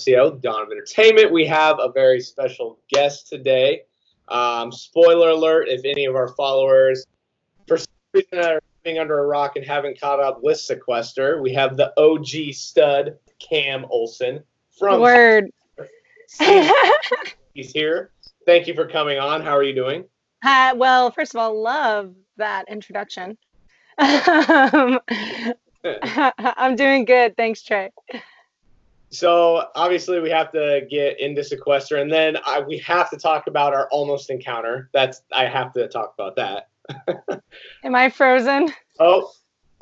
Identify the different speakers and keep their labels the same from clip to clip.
Speaker 1: Alessio, Dawn of Entertainment. We have a very special guest today. Um, spoiler alert: if any of our followers, for some reason, are living under a rock and haven't caught up with Sequester, we have the OG stud Cam Olson from.
Speaker 2: Word.
Speaker 1: He's here. Thank you for coming on. How are you doing?
Speaker 2: Uh, well, first of all, love that introduction. Um, I'm doing good. Thanks, Trey.
Speaker 1: So obviously we have to get into sequester, and then I, we have to talk about our almost encounter. That's I have to talk about that.
Speaker 2: Am I frozen?
Speaker 1: Oh,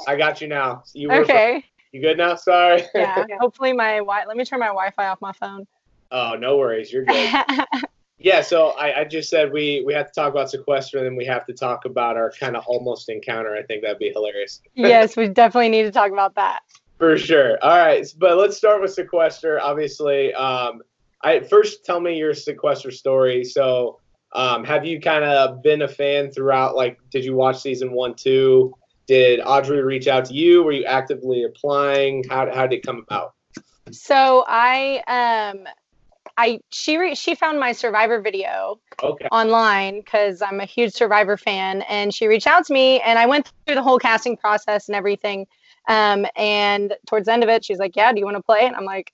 Speaker 1: I got you now. You were
Speaker 2: Okay.
Speaker 1: you good now? Sorry.
Speaker 2: Yeah. Hopefully my wi- let me turn my Wi-Fi off my phone.
Speaker 1: oh, no worries. You're good. yeah. So I, I just said we we have to talk about sequester, and then we have to talk about our kind of almost encounter. I think that'd be hilarious.
Speaker 2: yes, we definitely need to talk about that.
Speaker 1: For sure. All right, but let's start with sequester. Obviously, um, I first tell me your sequester story. So, um, have you kind of been a fan throughout? Like, did you watch season one, two? Did Audrey reach out to you? Were you actively applying? How how did it come about?
Speaker 2: So I um I she re- she found my Survivor video
Speaker 1: Okay.
Speaker 2: online because I'm a huge Survivor fan, and she reached out to me, and I went through the whole casting process and everything. Um, and towards the end of it, she's like, "Yeah, do you want to play?" And I'm like,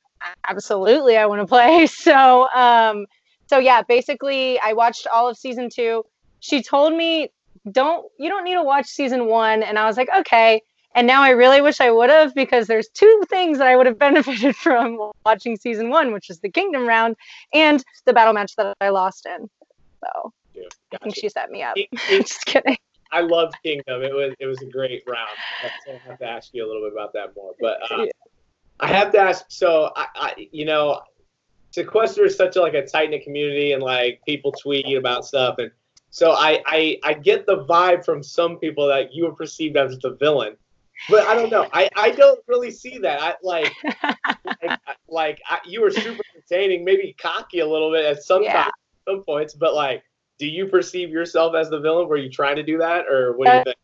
Speaker 2: "Absolutely, I want to play." So, um, so yeah, basically, I watched all of season two. She told me, "Don't you don't need to watch season one," and I was like, "Okay." And now I really wish I would have because there's two things that I would have benefited from watching season one, which is the Kingdom round and the battle match that I lost in. So
Speaker 1: Yeah,
Speaker 2: I think she set me up.
Speaker 1: King- King-
Speaker 2: Just kidding.
Speaker 1: I loved Kingdom. It was it was a great round. So I have to ask you a little bit about that more. But uh, I have to ask. So I, I you know, sequester is such a, like a tight knit community, and like people tweet about stuff, and so I, I I get the vibe from some people that you were perceived as the villain. But I don't know. I, I don't really see that. I like like, like I, you were super entertaining, maybe cocky a little bit at some
Speaker 2: Yeah.
Speaker 1: times, some points. But like, do you perceive yourself as the villain? Were you trying to do that, or what do you
Speaker 2: Uh,
Speaker 1: think?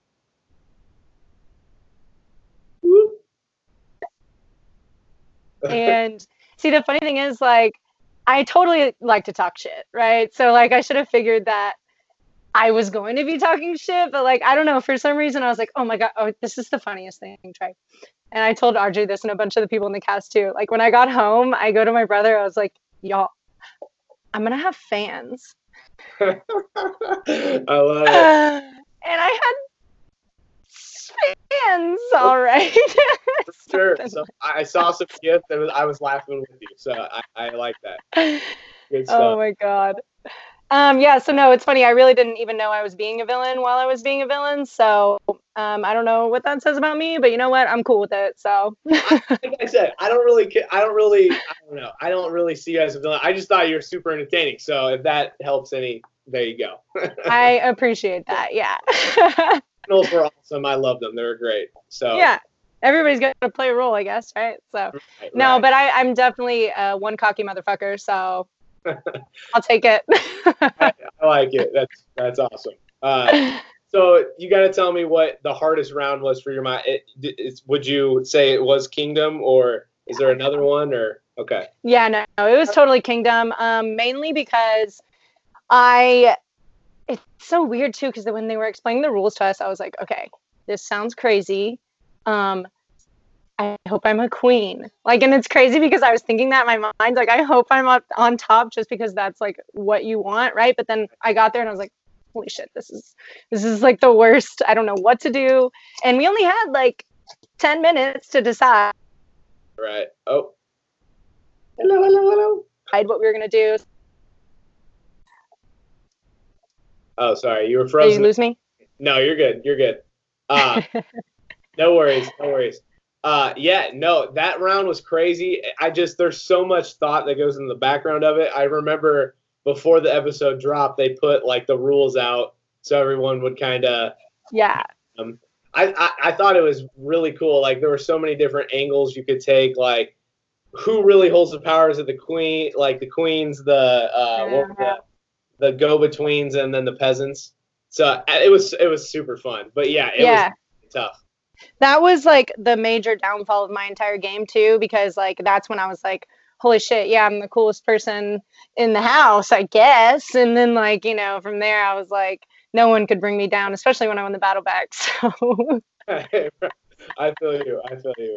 Speaker 2: And see the funny thing is like i totally like to talk shit right? So like i should have figured that i was going to be talking shit but like i don't know. For some reason i was like oh my god oh this is the funniest thing trey. And i told rj this and a bunch of the people in the cast too. Like when i got home i go to my brother. I was like y'all i'm gonna have fans
Speaker 1: I love it.
Speaker 2: and i had fans oh. all right
Speaker 1: Sure. So I I saw some gifts and I was laughing with you. So I, I like that. Good oh stuff.
Speaker 2: Oh my god. Um, yeah, so no, it's funny. I really didn't even know I was being a villain while I was being a villain. So um, I don't know what that says about me, but you know what? I'm cool with it. So
Speaker 1: like I said, I don't really, I don't really, I don't know, I don't really see you as a villain. I just thought you were super entertaining. So if that helps any, there you go.
Speaker 2: I appreciate that. Yeah.
Speaker 1: Criminals were awesome. I love them. They were great. So
Speaker 2: yeah. Everybody's got to play a role, I guess, right? So
Speaker 1: right,
Speaker 2: no,
Speaker 1: right.
Speaker 2: but I, I'm definitely uh, one cocky motherfucker. So I'll take it.
Speaker 1: I, I like it. That's that's awesome. Uh, so you got to tell me what the hardest round was for your mind. It, it's, would you say it was Kingdom, or is there another one? Or okay,
Speaker 2: Yeah, no, no, it was totally Kingdom. Um, mainly because I, it's so weird too. Because when they were explaining the rules to us, I was like, okay, this sounds crazy. Um, I hope I'm a queen. Like, and it's crazy because I was thinking that in my mind, like, I hope I'm up on top just because that's like what you want, right? But then I got there and I was like, holy shit, this is this is like the worst. I don't know what to do. And we only had like 10 minutes to decide
Speaker 1: right. Oh, hello, hello, hello.
Speaker 2: Hide what we were gonna do.
Speaker 1: Oh, sorry, you were frozen.
Speaker 2: Did
Speaker 1: frozen.
Speaker 2: you lose me?
Speaker 1: No, you're good. You're good. Uh, no worries. No worries. Uh, yeah, no, that round was crazy. I just there's so much thought that goes in the background of it. I remember before the episode dropped, they put like the rules out so everyone would kind of.
Speaker 2: yeah.
Speaker 1: I, I I thought it was really cool. Like there were so many different angles you could take. Like who really holds the powers of the queen? Like the queens, the uh, what the, the go betweens, and then the peasants. So uh, it was it was super fun. But yeah, it
Speaker 2: yeah.
Speaker 1: was tough.
Speaker 2: That was like the major downfall of my entire game too, because like that's when I was like, holy shit, yeah, I'm the coolest person in the house, I guess. And then like, you know, from there I was like, no one could bring me down, especially when I won the battle back. So
Speaker 1: I feel you. I feel you.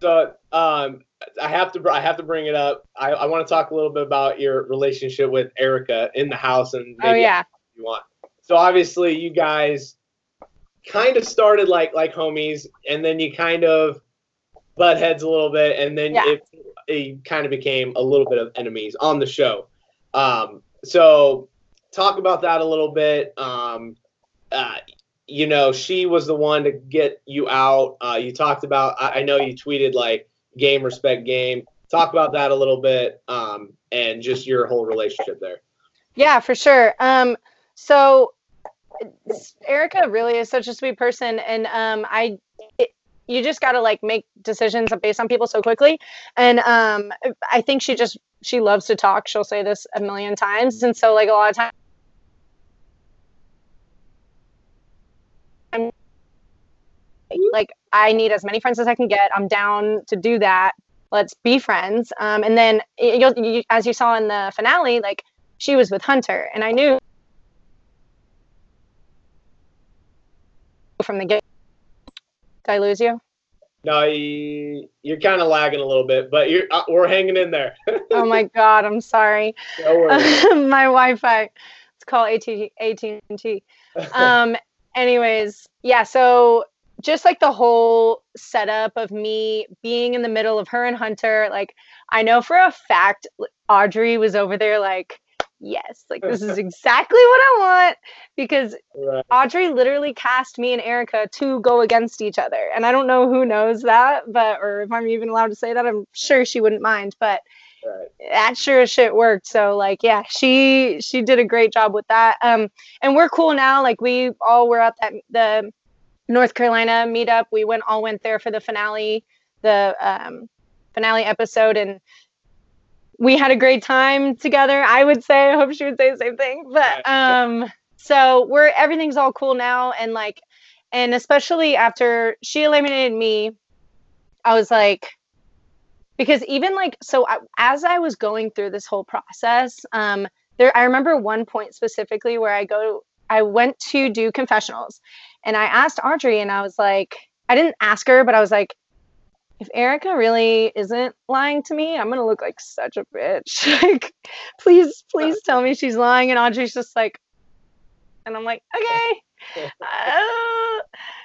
Speaker 1: So um, I have to I have to bring it up. I, I want to talk a little bit about your relationship with Erica in the house and
Speaker 2: oh yeah,
Speaker 1: you want. So obviously you guys kind of started like like homies, and then you kind of butt heads a little bit, and then
Speaker 2: Yeah.
Speaker 1: it, it kind of became a little bit of enemies on the show. Um, so talk about that a little bit. Um, uh, you know, she was the one to get you out. Uh, you talked about. I, I know you tweeted like game respect game. Talk about that a little bit, um, and just your whole relationship there.
Speaker 2: yeah, for sure. Um, so Erica really is such a sweet person, and um, I. It, you just got to like make decisions based on people so quickly. And um i think she just she loves to talk. She'll say this a million times and so like a lot of times like i need as many friends as i can get. I'm down to do that. Let's be friends. Um and then you, as you saw in the finale like she was with hunter and i knew from the get did i lose you
Speaker 1: No, you, you're kind of lagging a little bit, but you're uh, we're hanging in there.
Speaker 2: oh my god i'm sorry
Speaker 1: no worries.
Speaker 2: my wi-fi it's called AT- at&t um anyways yeah so just like the whole setup of me being in the middle of her and hunter like i know for a fact audrey was over there like yes like this is exactly what i want because
Speaker 1: right.
Speaker 2: audrey literally cast me and erica to go against each other and i don't know who knows that but or if i'm even allowed to say that i'm sure she wouldn't mind but
Speaker 1: right.
Speaker 2: that sure as shit worked. So like, yeah, she she did a great job with that. Um, and we're cool now. Like we all were at that the North Carolina meetup. We went all went there for the finale, the um, finale episode, and we had a great time together. I would say. I hope she would say the same thing. But um, so we're everything's all cool now, and like, and especially after she eliminated me, I was like because even like so I, as i was going through this whole process um there i remember one point specifically where i go i went to do confessionals and i asked audrey and i was like i didn't ask her but i was like if erica really isn't lying to me i'm gonna look like such a bitch. Like please please tell me she's lying and audrey's just like and i'm like okay. Uh,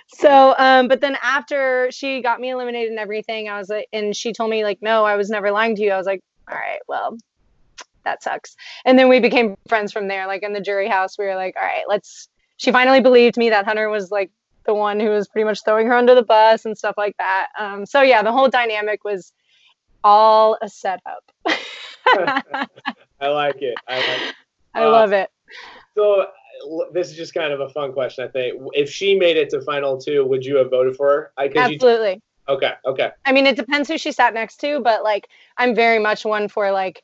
Speaker 2: so um but then after she got me eliminated and everything i was like and she told me like no i was never lying to you. I was like all right well that sucks. And then we became friends from there like in the jury house we were like all right let's she finally believed me that hunter was like the one who was pretty much throwing her under the bus and stuff like that um so yeah the whole dynamic was all a setup
Speaker 1: I like it. I like. It.
Speaker 2: i
Speaker 1: Uh,
Speaker 2: love it
Speaker 1: So this is just kind of a fun question. I think if she made it to final two, would you have voted for her? I, 'cause you,
Speaker 2: absolutely
Speaker 1: okay. Okay.
Speaker 2: I mean, it depends who she sat next to, but like, I'm very much one for like,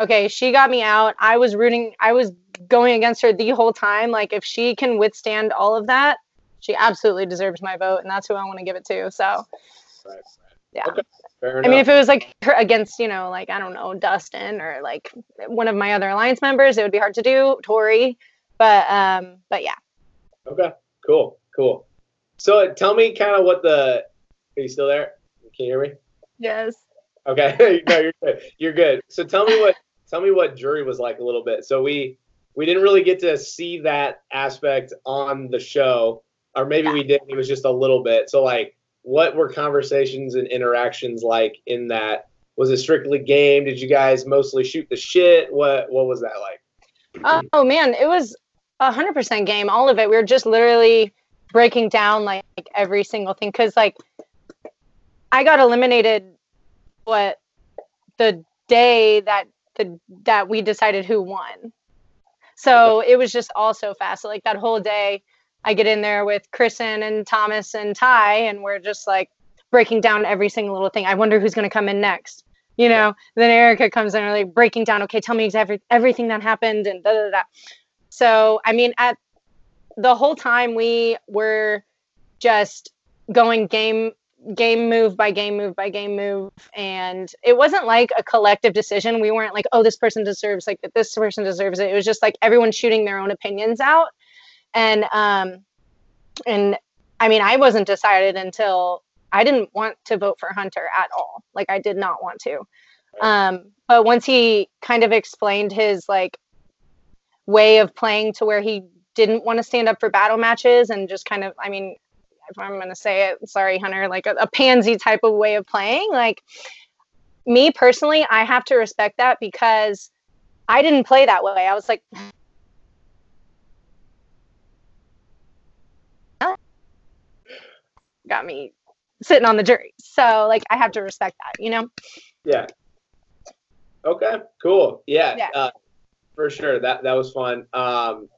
Speaker 2: okay, she got me out. I was rooting, I was going against her the whole time. Like, if she can withstand all of that, she absolutely deserves my vote, and that's who I want to give it to. So,
Speaker 1: Right.
Speaker 2: Yeah.
Speaker 1: Okay.
Speaker 2: I mean, if it was like her against, you know, like I don't know, Dustin or like one of my other alliance members, it would be hard to do. Tori, but um, but yeah,
Speaker 1: Okay. Cool. Cool. So tell me kind of what the. Are you still there? Can you hear me?
Speaker 2: yes.
Speaker 1: Okay. no, you're good. You're good. So tell me what tell me what jury was like a little bit. So we we didn't really get to see that aspect on the show, or maybe we did. It was just a little bit. So like, what were conversations and interactions like in that? Was it strictly game? Did you guys mostly shoot the shit? What what was that like?
Speaker 2: Oh man, it was a hundred percent game, all of it. We were just literally breaking down like, every single thing because like I got eliminated what the day that the that we decided who won. So it was just all so fast. So like that whole day, I get in there with Kristen and Thomas and Ty, and we're just like breaking down every single little thing. I wonder who's gonna come in next. You know, then Erica comes in like breaking down, okay, tell me everything that happened and da da da. So I mean, at the whole time we were just going game game move by game move by game move and it wasn't like a collective decision we weren't like oh this person deserves like this person deserves it it was just like everyone shooting their own opinions out and um and i mean i wasn't decided until i didn't want to vote for hunter at all like i did not want to um but once he kind of explained his like way of playing to where he didn't want to stand up for battle matches and just kind of i mean if I'm going to say it, sorry, Hunter, like a, a pansy type of way of playing. Like me personally, I have to respect that because I didn't play that way. I was like, got me sitting on the jury. So like I have to respect that, you know?
Speaker 1: Yeah. Okay, cool. Yeah.
Speaker 2: Yeah.
Speaker 1: Uh, for sure. That that was fun. Um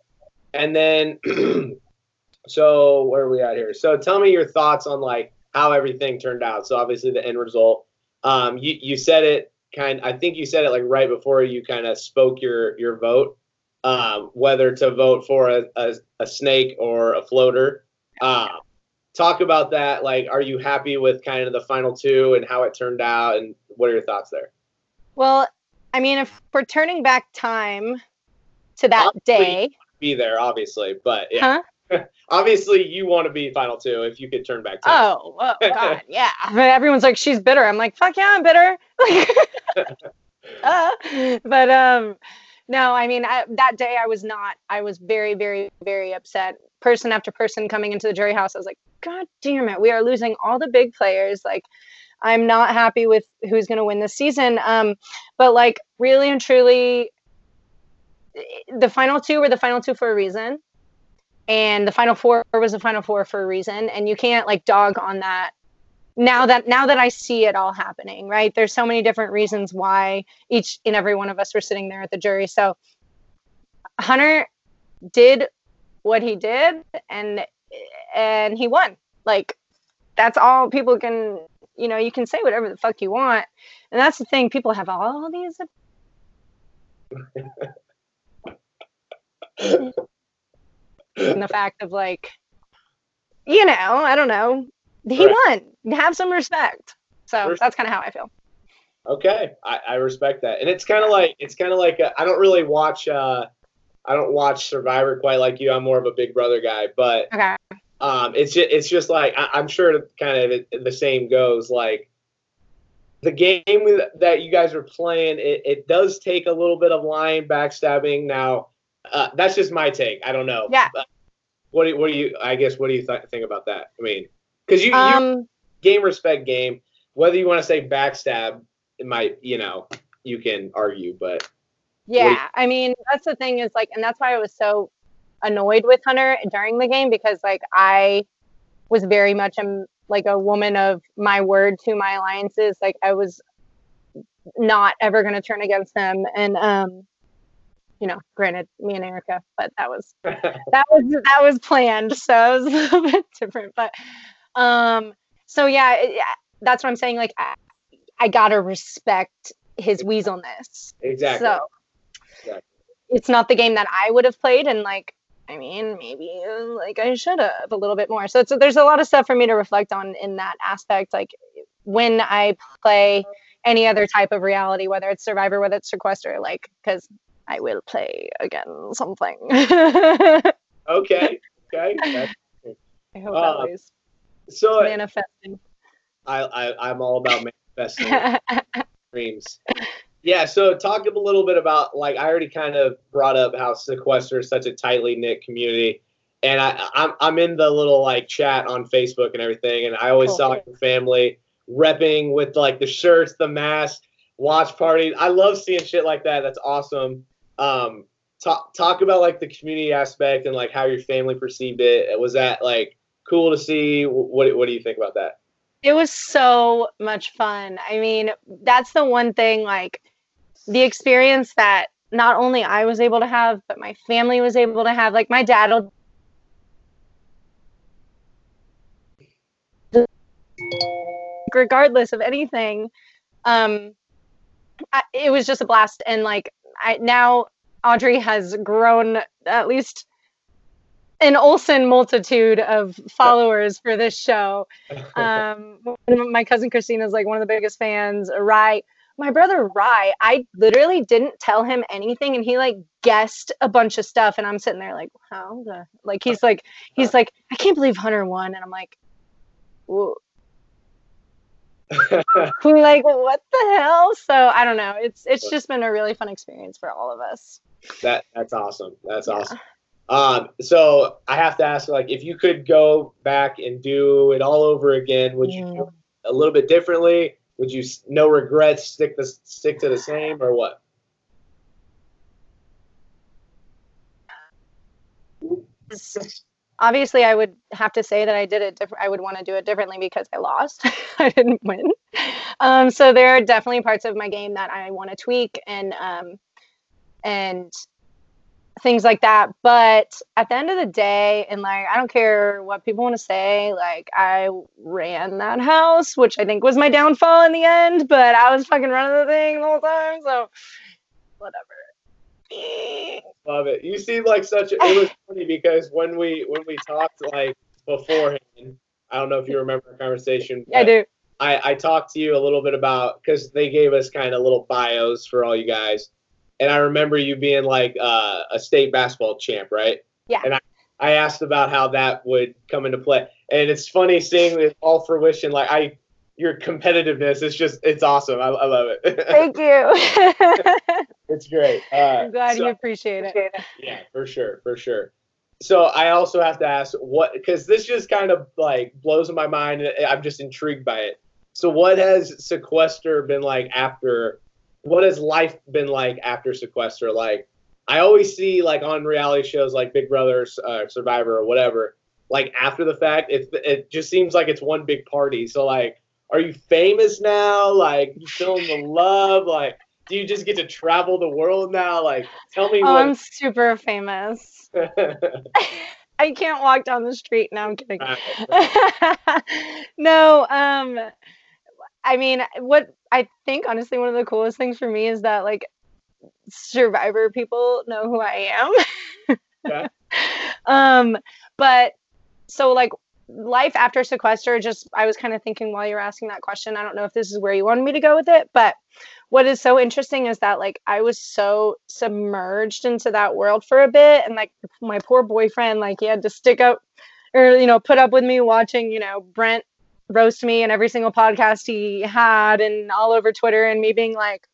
Speaker 1: and then so where are we at here? So tell me your thoughts on like how everything turned out. So obviously the end result. Um, you you said it kind. I think you said it like right before you kind of spoke your your vote. Um, whether to vote for a, a, a snake or a floater. Um, talk about that. Like, are you happy with kind of the final two and how it turned out, and what are your thoughts there?
Speaker 2: Well, I mean, if we're turning back time to that
Speaker 1: Obviously,
Speaker 2: day,
Speaker 1: Be there, obviously, but yeah.
Speaker 2: huh?
Speaker 1: Obviously, you want to be final two if you could turn back time.
Speaker 2: Oh, oh God, yeah. I mean, everyone's like, she's bitter. I'm like, fuck yeah, I'm bitter. uh, but um, no, I mean, I, that day I was not. I was very, very, very upset. Person after person coming into the jury house, I was like, God damn it, we are losing all the big players. Like, I'm not happy with who's going to win this season. Um, but like, really and truly, the final two were the final two for a reason and the final four was the final four for a reason and you can't like dog on that now that now that i see it all happening right there's so many different reasons why each and every one of us were sitting there at the jury so hunter did what he did and and he won like that's all people can you know you can say whatever the fuck you want and that's the thing people have all these and the fact of like, you know, I don't know, he
Speaker 1: Right.
Speaker 2: won. Have some respect. So that's kind of how I feel.
Speaker 1: Okay, I, I respect that, and it's kind of like it's kind of like I I don't really watch. uh I don't watch Survivor quite like you. I'm more of a Big Brother guy, but
Speaker 2: Okay.
Speaker 1: um, it's just it's just like I, I'm sure kind of the same goes. Like the game that you guys are playing, it, it does take a little bit of lying, backstabbing. Now, uh, that's just my take. I don't know.
Speaker 2: Yeah.
Speaker 1: But what do you, what do you? I guess what do you th- think about that? I mean, because you, you
Speaker 2: Um,
Speaker 1: game respect game. Whether you want to say backstab, it might you know you can argue, but
Speaker 2: yeah. I mean, that's the thing is like, and that's why I was so annoyed with Hunter during the game because like I was very much a, like a woman of my word to my alliances. Like I was not ever going to turn against them. And, um, you know, granted, me and Erica, but that was that was that was planned, so it was a little bit different. But um, so yeah, it- yeah, that's what I'm saying. Like, I, I gotta respect his weaselness.
Speaker 1: exactly.
Speaker 2: So. It's not the game that I would have played, and like, I mean, maybe like I should have a little bit more. So it's, there's a lot of stuff for me to reflect on in that aspect. Like when I play any other type of reality, whether it's Survivor, whether it's Sequester, like because I will play again something.
Speaker 1: Okay. Okay. I
Speaker 2: hope
Speaker 1: Uh,
Speaker 2: always
Speaker 1: so
Speaker 2: manifesting.
Speaker 1: I, I I'm all about manifesting dreams. Yeah. So talk a little bit about like I already kind of brought up how Sequester is such a tightly knit community, and I I'm I'm in the little like chat on Facebook and everything, and I always
Speaker 2: Cool.
Speaker 1: saw your family repping with like the shirts, the mask, watch parties. I love seeing shit like that. That's awesome. Um, talk talk about like the community aspect and like how your family perceived it. Was that like cool to see? What what do you think about that?
Speaker 2: It was so much fun. I mean, that's the one thing, like the experience that not only I was able to have, but my family was able to have. Like my dad will regardless of anything um I, it was just a blast and like i now audrey has grown at least an Olsen multitude of followers for this show. Um, my cousin Christina is like one of the biggest fans. Rye, my brother Rye, I literally didn't tell him anything, and he like guessed a bunch of stuff, and I'm sitting there like, how the like he's like he's like I can't believe Hunter won, and I'm like, Whoa. like what the hell? So I don't know. It's it's just been a really fun experience for all of us.
Speaker 1: That that's awesome. That's yeah. awesome. Um, so I have to ask, like, if you could go back and do it all over again, would you do it a little bit differently? Would you no regrets stick the stick to the same or what?
Speaker 2: Obviously, I would have to say that I did it different. I would want to do it differently because I lost. I didn't win. Um, so there are definitely parts of my game that I want to tweak and um, and things like that. But at the end of the day, and like, I don't care what people want to say, like, I ran that house, which I think was my downfall in the end, but I was fucking running the thing the whole time. So, whatever.
Speaker 1: Love it. You seem like such a, it was funny because when we, when we talked like beforehand, I don't know if you remember our conversation.
Speaker 2: I do.
Speaker 1: I, I talked to you a little bit about because they gave us kind of little bios for all you guys and I remember you being like uh, a state basketball champ, right?
Speaker 2: Yeah.
Speaker 1: And I, I asked about how that would come into play, and it's funny seeing it all fruition. Like I, your competitiveness is just it's awesome. I, I love it.
Speaker 2: Thank you.
Speaker 1: it's great. Uh,
Speaker 2: I'm glad so, you appreciate it.
Speaker 1: Yeah, for sure, for sure. So I also have to ask what because this just kind of like blows my mind. I'm just intrigued by it. So what has sequester been like after what has life been like after sequester? Like, I always see like on reality shows like Big Brother, uh, Survivor, or whatever. Like after the fact, it it just seems like it's one big party. So like, are you famous now? Like, you feeling the love? Like, do you just get to travel the world now? Like, tell me.
Speaker 2: Oh, what... I'm super famous. I can't walk down the street. now. I'm kidding. no, um, I mean, what I think honestly one of the coolest things for me is that like survivor people know who I am. yeah. Um, but so like life after sequester just I was kind of thinking while you were asking that question, I don't know if this is where you wanted me to go with it, but what is so interesting is that like I was so submerged into that world for a bit and like my poor boyfriend like he had to stick up or you know put up with me watching, you know, Brent roast me in every single podcast he had and all over Twitter and me being like,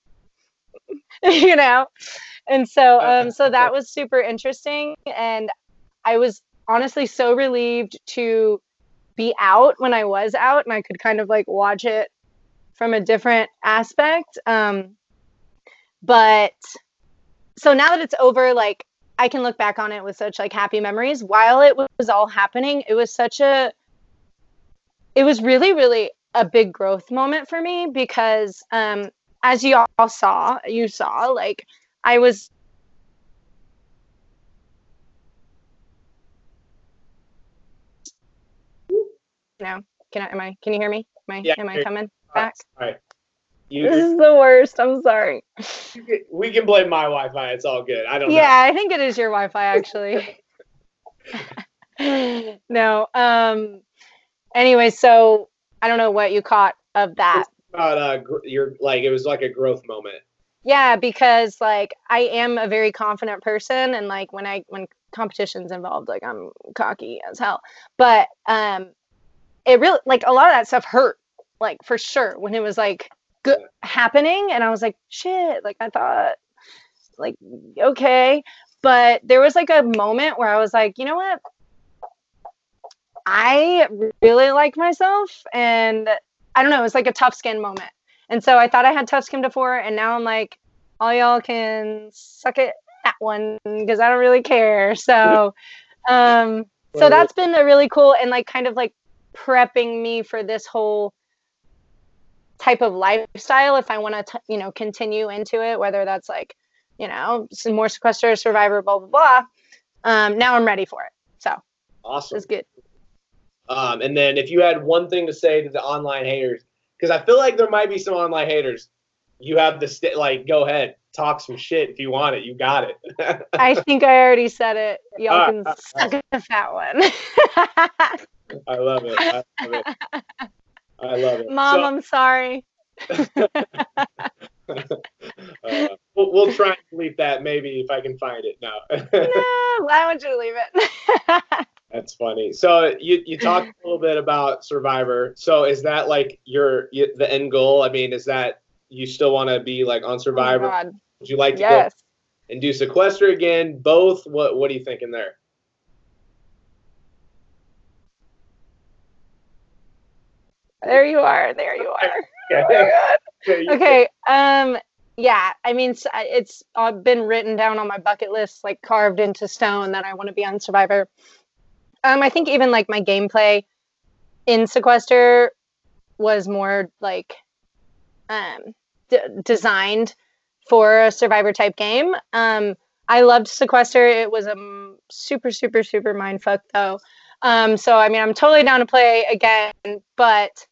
Speaker 2: you know. And so um so that was super interesting and I was honestly so relieved to be out when I was out and I could kind of like watch it from a different aspect. Um but so now that it's over like I can look back on it with such like happy memories. While it was all happening, it was such a it was really, really a big growth moment for me because um, as you all saw, you saw, like I was no. Can i am i can you hear me? Am i yeah, am i coming back?
Speaker 1: all right.
Speaker 2: You, this is the worst i'm sorry.
Speaker 1: Can, we can blame my wi-fi it's all good i don't
Speaker 2: yeah
Speaker 1: know.
Speaker 2: i think it is your wi-fi actually. No um anyway, so I don't know what you caught of that.
Speaker 1: About uh, you're like it was like a growth moment.
Speaker 2: Yeah, because like I am a very confident person, and like when I when competitions involved, like I'm cocky as hell. But um, it really like a lot of that stuff hurt, like for sure when it was like good happening, and I was like, shit, like I thought, like okay, but there was like a moment where I was like, you know what, I really like myself and I don't know, it's like a tough skin moment. And so I thought I had tough skin before and now I'm like, all y'all can suck it that one because I don't really care. So um so that's been a really cool and like kind of like prepping me for this whole type of lifestyle if I want to you know continue into it whether that's like you know some more sequester survivor blah blah blah um now I'm ready for it so
Speaker 1: awesome
Speaker 2: it's good
Speaker 1: um, and then if you had one thing to say to the online haters, because I feel like there might be some online haters, you have the st- like go ahead, talk some shit if you want it. You got it.
Speaker 2: I think I already said it. Y'all
Speaker 1: Ah,
Speaker 2: can
Speaker 1: ah,
Speaker 2: suck a fat one.
Speaker 1: I love it. I love it. I love it.
Speaker 2: Mom,
Speaker 1: So,
Speaker 2: I'm sorry.
Speaker 1: uh, we'll, we'll try and delete that maybe if I can find it now.
Speaker 2: no, why would you to leave it?
Speaker 1: That's funny. So you you talked a little bit about Survivor. So is that like your the end goal? I mean, is that you still want to be like on
Speaker 2: Oh
Speaker 1: Survivor?
Speaker 2: God.
Speaker 1: Would you like to
Speaker 2: Yes.
Speaker 1: go and do sequester again? Both? What What are you thinking there?
Speaker 2: There you are. There you are. Oh
Speaker 1: Okay.
Speaker 2: Um yeah i mean it's uh, been written down on my bucket list like carved into stone that i want to be on survivor um i think even like my gameplay in sequester was more like um d- designed for a survivor type game um i loved sequester it was a super super super mind fuck though um so i mean i'm totally down to play again but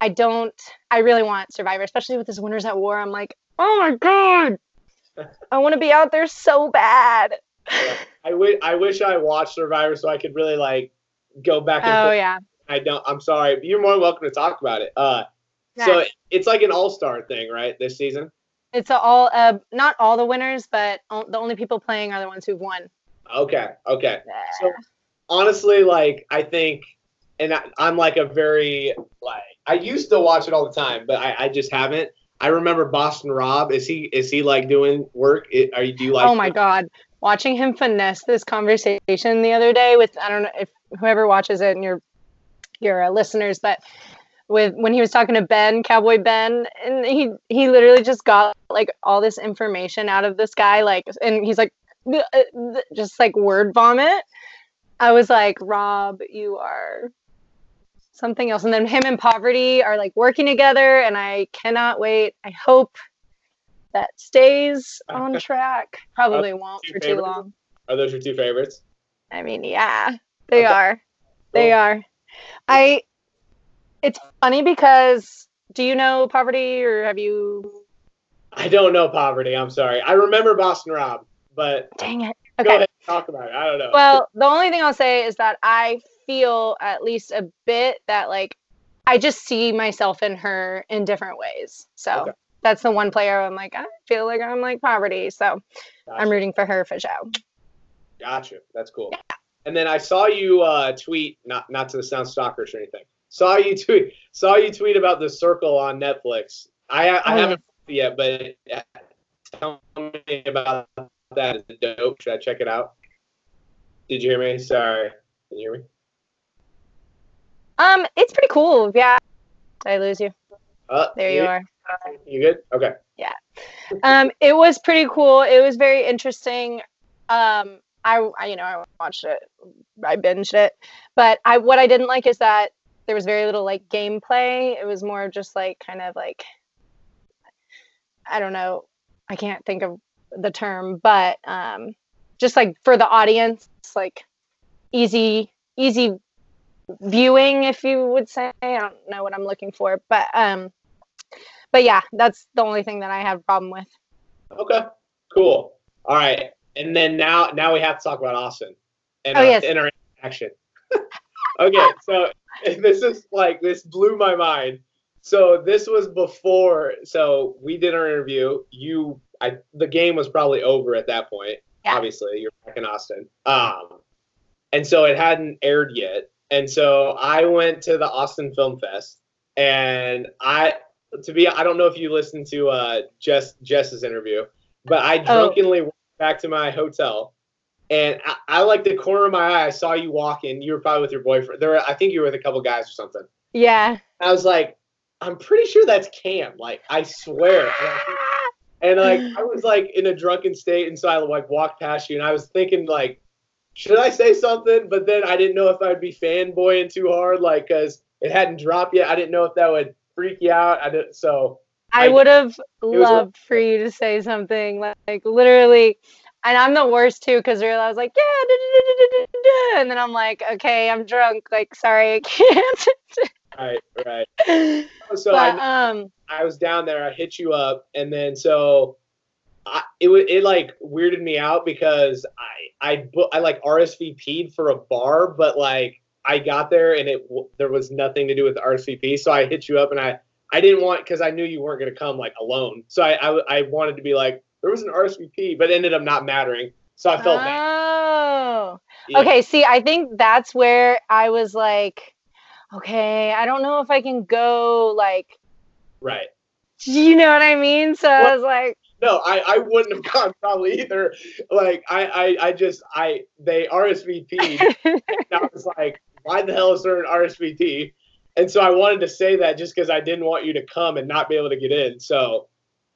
Speaker 2: I don't. I really want Survivor, especially with this Winners at War. I'm like, oh my god, I want to be out there so bad.
Speaker 1: I wish I wish I watched Survivor so I could really like go back and
Speaker 2: Oh
Speaker 1: forth.
Speaker 2: yeah,
Speaker 1: I don't. I'm sorry. You're more than welcome to talk about it. Uh, so it's like an all star thing, right? This season.
Speaker 2: it's a all. Uh, not all the winners, but o- the only people playing are the ones who've won.
Speaker 1: Okay. Okay. So honestly, like I think, and I, I'm like a very like I used to watch it all the time, but I, I just haven't. I remember Boston Rob. Is he is he like doing work? Are you do you like?
Speaker 2: oh my god, watching him finesse this conversation the other day with I don't know if whoever watches it and your your uh, listeners, but with when he was talking to Ben, Cowboy Ben, and he he literally just got like all this information out of this guy, like, and he's like, "Th- uh, th-" just like word vomit. I was like, Rob, you are something else. And then him and Parvati are like working together, and I cannot wait. I hope that stays on track. Probably won't for too long.
Speaker 1: Are those your two favorites?
Speaker 2: I mean, yeah, they
Speaker 1: Okay.
Speaker 2: are. They
Speaker 1: Cool.
Speaker 2: are. I. It's funny because do you know Parvati or have you?
Speaker 1: I don't know Parvati. I'm sorry. I remember Boston Rob, but
Speaker 2: Dang it.
Speaker 1: go
Speaker 2: Okay.
Speaker 1: ahead and talk about it. I don't know.
Speaker 2: Well, the only thing I'll say is that I feel at least a bit that like I just see myself in her in different ways. So
Speaker 1: Okay.
Speaker 2: That's the one player I'm like I feel like I'm like Parvati. So
Speaker 1: Gotcha.
Speaker 2: I'm rooting for her for show.
Speaker 1: Gotcha. That's cool. Yeah. And then I saw you uh, tweet, not not to the sound stalkerish or anything. Saw you tweet, saw you tweet about the Circle on Netflix. I I
Speaker 2: Oh,
Speaker 1: haven't it yet, but uh, tell me about that. Is it dope? Should I check it out? Did you hear me? Sorry. Can you hear me?
Speaker 2: Um, it's pretty cool. Yeah. Did I lose you?
Speaker 1: Uh,
Speaker 2: There you are.
Speaker 1: You good? Okay. Yeah.
Speaker 2: Um, it was pretty cool. It was very interesting. Um, I, I, you know, I watched it, I binged it, but I, what I didn't like is that there was very little like gameplay. It was more just like kind of like, I don't know, I can't think of the term, but um, just like for the audience, like easy, easy viewing, if you would say. I don't know what I'm looking for, but um, but yeah, that's the only thing that I have a problem with.
Speaker 1: Okay. Cool. All right. And then now now we have to talk about Austin and
Speaker 2: Oh,
Speaker 1: uh,
Speaker 2: yes.
Speaker 1: interaction. okay, so this is like this blew my mind. So this was before. So we did our interview. You, I, the game was probably over at that point.
Speaker 2: Yeah.
Speaker 1: Obviously, you're back in Austin. Um, and so it hadn't aired yet. And so I went to the Austin Film Fest, and I, to be, I don't know if you listened to uh, Jess Jess's interview, but I
Speaker 2: Oh.
Speaker 1: drunkenly went back to my hotel, and I, I like the corner of my eye, I saw you walking. You were probably with your boyfriend. There, were, I think you were with a couple guys or something.
Speaker 2: Yeah.
Speaker 1: I was like, I'm pretty sure that's Cam. Like, I swear. And I- And like, I was like in a drunken state, and so I like walked past you, and I was thinking like, should I say something? But then I didn't know if I'd be fanboying too hard, like, cause it hadn't dropped yet. I didn't know if that would freak you out. I didn't. So
Speaker 2: I
Speaker 1: I-
Speaker 2: would have
Speaker 1: was-
Speaker 2: loved for you to say something like, like literally, and I'm the worst too because I was like, yeah, da, da, da, da, da, da, da," and then I'm like, okay, I'm drunk. Like, sorry, I can't.
Speaker 1: right, right. So I
Speaker 2: um,
Speaker 1: I was down there. I hit you up, and then so I, it wa- it like weirded me out because I I I like RSVP'd for a bar, but like I got there and it there was nothing to do with the RSVP, so I hit you up and I I didn't want because I knew you weren't gonna come like alone, so I, I I wanted to be like there was an RSVP, but it ended up not mattering, so I felt bad.
Speaker 2: Oh.
Speaker 1: Yeah.
Speaker 2: Okay, see, I think that's where I was like, okay, I don't know if I can go like
Speaker 1: Right.
Speaker 2: you know what I mean? So I was like,
Speaker 1: No, I, I wouldn't have gone probably either. Like I, I, I just I they RSVP'd I was like, why the hell is there an RSVP? And so I wanted to say that just because I didn't want you to come and not be able to get in. So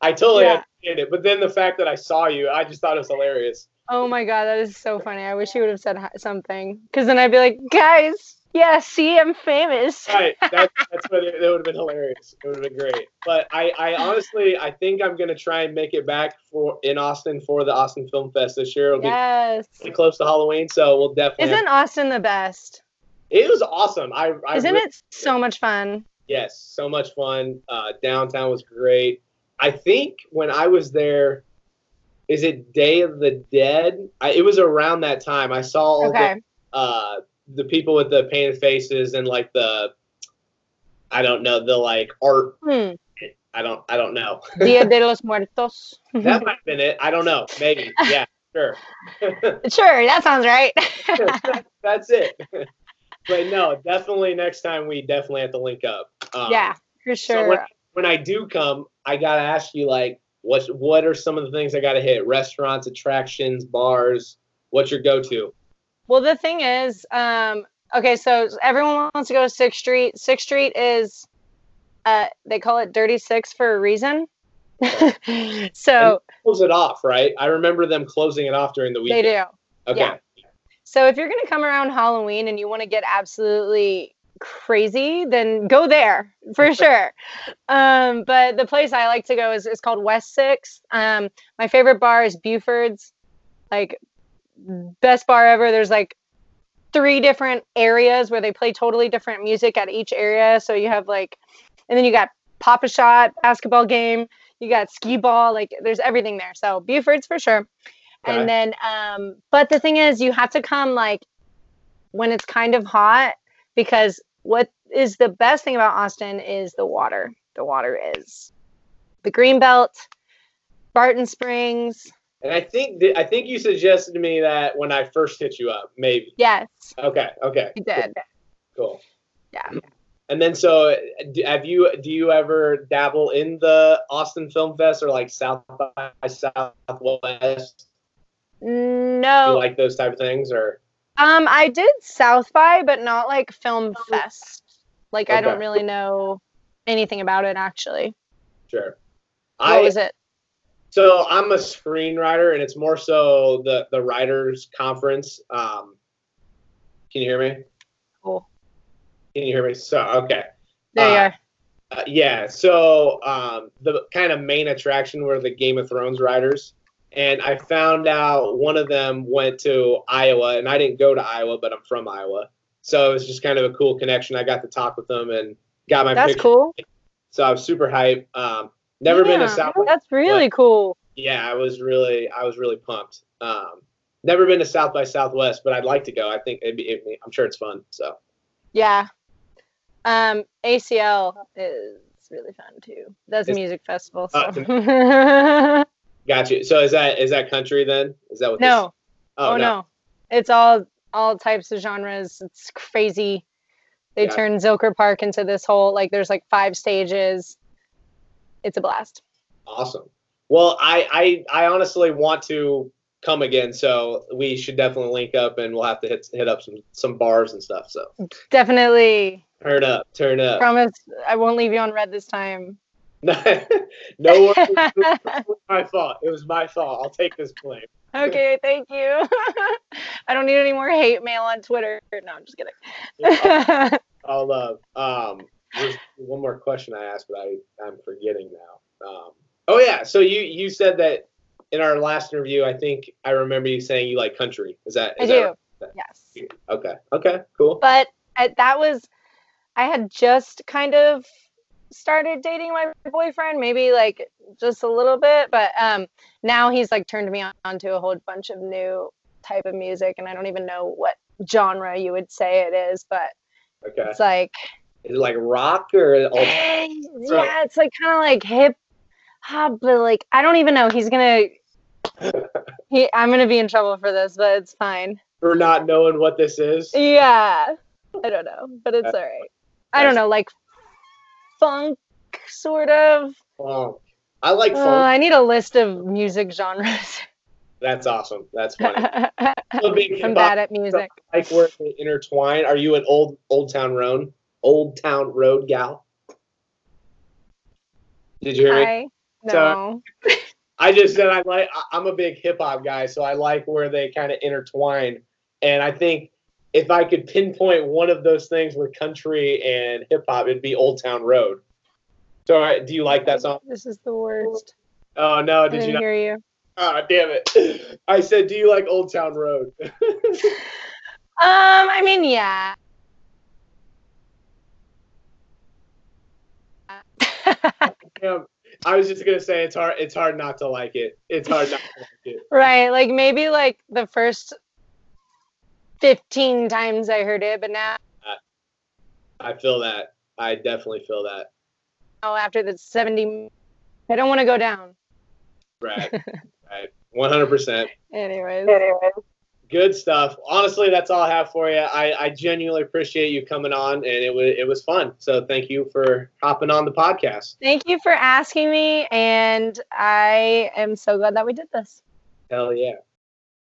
Speaker 1: I totally
Speaker 2: Yeah.
Speaker 1: understand it. But then the fact that I saw you, I just thought it was hilarious.
Speaker 2: oh my god, that is so funny. I wish he would have said something because then I'd be like, guys, yeah, see, I'm famous.
Speaker 1: Right. That, that's what it, that would have been hilarious. It would have been great. But I, I honestly I think I'm gonna try and make it back for in Austin for the Austin Film Fest this year. It'll
Speaker 2: Yes.
Speaker 1: be close to Halloween, so we'll definitely
Speaker 2: Isn't Austin the best?
Speaker 1: It was awesome. I, I
Speaker 2: Isn't
Speaker 1: really-
Speaker 2: it so much fun?
Speaker 1: Yes, so much fun. Uh, downtown was great. I think when I was there, is it Day of the Dead? I, it was around that time. I saw all
Speaker 2: Okay.
Speaker 1: the uh, the people with the painted faces and like the I don't know the like art.
Speaker 2: Hmm.
Speaker 1: I don't I don't know.
Speaker 2: Dia de los Muertos.
Speaker 1: that might have been it. I don't know. Maybe. Yeah. Sure.
Speaker 2: sure, that sounds right.
Speaker 1: That's it. But no, definitely next time we definitely have to link up. Um,
Speaker 2: yeah, for
Speaker 1: So
Speaker 2: sure.
Speaker 1: when, when I do come, I gotta ask you like, what what are some of the things I gotta hit? Restaurants, attractions, bars. What's your go-to?
Speaker 2: Well, the thing is, um, okay, so everyone wants to go to Sixth Street. Sixth Street is, uh, they call it Dirty Six for a reason. so
Speaker 1: Close it off, right? I remember them closing it off during the
Speaker 2: week.
Speaker 1: they
Speaker 2: do.
Speaker 1: Okay.
Speaker 2: yeah. So if you're gonna come around Halloween and you want to get absolutely crazy, then go there for sure. Um, but the place I like to go is, is called West Six. Um, my favorite bar is Buford's. Like best bar ever. There's like three different areas where they play totally different music at each area. So you have like, and then you got Pop-A-Shot basketball game. You got skee ball. Like there's everything there. So Buford's for sure.
Speaker 1: Okay.
Speaker 2: And then, um, but the thing is, you have to come like when it's kind of hot because what is the best thing about Austin is the water. The water is the green belt, Barton Springs.
Speaker 1: And I think th- I think you suggested to me that when I first hit you up, maybe.
Speaker 2: Yes,
Speaker 1: Okay. Okay.
Speaker 2: you did.
Speaker 1: Cool.
Speaker 2: Yeah.
Speaker 1: And then so have you do you ever dabble in the Austin Film Fest or like South by Southwest? Do
Speaker 2: No,
Speaker 1: you like those type of things or
Speaker 2: um, I did South by, but not like Film Fest. Like I don't really know anything about it actually.
Speaker 1: sure?
Speaker 2: What
Speaker 1: I
Speaker 2: was it?
Speaker 1: so I'm a screenwriter and it's more so the the writers conference. Um, can you hear me?
Speaker 2: Cool.
Speaker 1: Can you hear me? So okay.
Speaker 2: There you
Speaker 1: uh,
Speaker 2: are.
Speaker 1: Uh, yeah, so um, the kind of main attraction were the Game of Thrones writers, and I found out one of them went to Iowa, and I didn't go to Iowa, but I'm from Iowa, so it was just kind of a cool connection. I got to talk with them and got my
Speaker 2: That's
Speaker 1: picture,
Speaker 2: cool.
Speaker 1: so I was super hyped. Um, never been to South.
Speaker 2: Yeah, That's really cool.
Speaker 1: Yeah, I was really, I was really pumped. Um, never been to South by Southwest, but I'd like to go. I think it'd be, it'd be I'm sure it's fun. So
Speaker 2: Yeah. Um, ACL is really fun too. That's a music festival.
Speaker 1: Uh,
Speaker 2: So.
Speaker 1: got you. So is that is that country then? Is that what? this-
Speaker 2: no.
Speaker 1: Oh,
Speaker 2: Oh, no. It's all all types of genres. It's crazy. They
Speaker 1: Yeah.
Speaker 2: turned Zilker Park into this whole like there's like five stages. It's a blast.
Speaker 1: Awesome. Well, I, I I honestly want to come again, so we should definitely link up, and we'll have to hit hit up some some bars and stuff. So
Speaker 2: Definitely.
Speaker 1: turn up, turn up.
Speaker 2: Promise I won't leave you on red this time.
Speaker 1: No worries. it was my fault. It was my fault. I'll take this blame.
Speaker 2: okay, thank you. I don't need any more hate mail on Twitter. No, I'm just
Speaker 1: I'll,
Speaker 2: kidding.
Speaker 1: I'll uh, um. There's one more question I asked, but I I'm forgetting now. Um. Oh yeah. So you you said that in our last interview, I think I remember you saying you like country. Is that?
Speaker 2: I
Speaker 1: Is that
Speaker 2: do. Yes.
Speaker 1: Okay. Okay. Cool.
Speaker 2: but I, that was i had just kind of started dating my boyfriend maybe like just a little bit, but um, now he's like turned me on, to a whole bunch of new type of music, and I don't even know what genre you would say it is, but
Speaker 1: Okay.
Speaker 2: it's like
Speaker 1: Is it like rock or alt-
Speaker 2: yeah, it's like kind of like hip hop, but like I don't even know. He's gonna he I'm gonna be in trouble for this, but it's fine.
Speaker 1: for not knowing what this is?
Speaker 2: Yeah, I don't know, but it's all right. I don't know, like funk sort of.
Speaker 1: Funk. I like
Speaker 2: Uh,
Speaker 1: funk.
Speaker 2: I need a list of music genres.
Speaker 1: That's awesome. That's funny.
Speaker 2: I'm
Speaker 1: I'm a big hip-hop
Speaker 2: bad at music.
Speaker 1: like where they intertwine. Are you an old Old Town Road Old Town Road gal? Did you hear me?
Speaker 2: I
Speaker 1: So-
Speaker 2: no.
Speaker 1: I just said I like. I'm a big hip hop guy, so I like where they kind of intertwine. And I think if I could pinpoint one of those things with country and hip hop, it'd be Old Town Road. So, right, do you like that song?
Speaker 2: This is the worst.
Speaker 1: Oh no,
Speaker 2: I
Speaker 1: did you
Speaker 2: didn't
Speaker 1: not?
Speaker 2: hear you.
Speaker 1: Oh damn it! I said, do you like Old Town Road?
Speaker 2: Um, I mean, yeah.
Speaker 1: Damn. I was just gonna say it's hard. It's hard not to like it. It's hard not to like it.
Speaker 2: right, like maybe like the first 15 times I heard it, but now
Speaker 1: I feel that. I definitely feel that.
Speaker 2: Oh, after the 70, I don't want to go down.
Speaker 1: Right. right. One hundred percent.
Speaker 2: Anyways.
Speaker 1: Good stuff. Honestly, that's all I have for you. I, I genuinely appreciate you coming on, and it was it was fun. So thank you for hopping on the podcast.
Speaker 2: Thank you for asking me, and I am so glad that we did this.
Speaker 1: Hell yeah.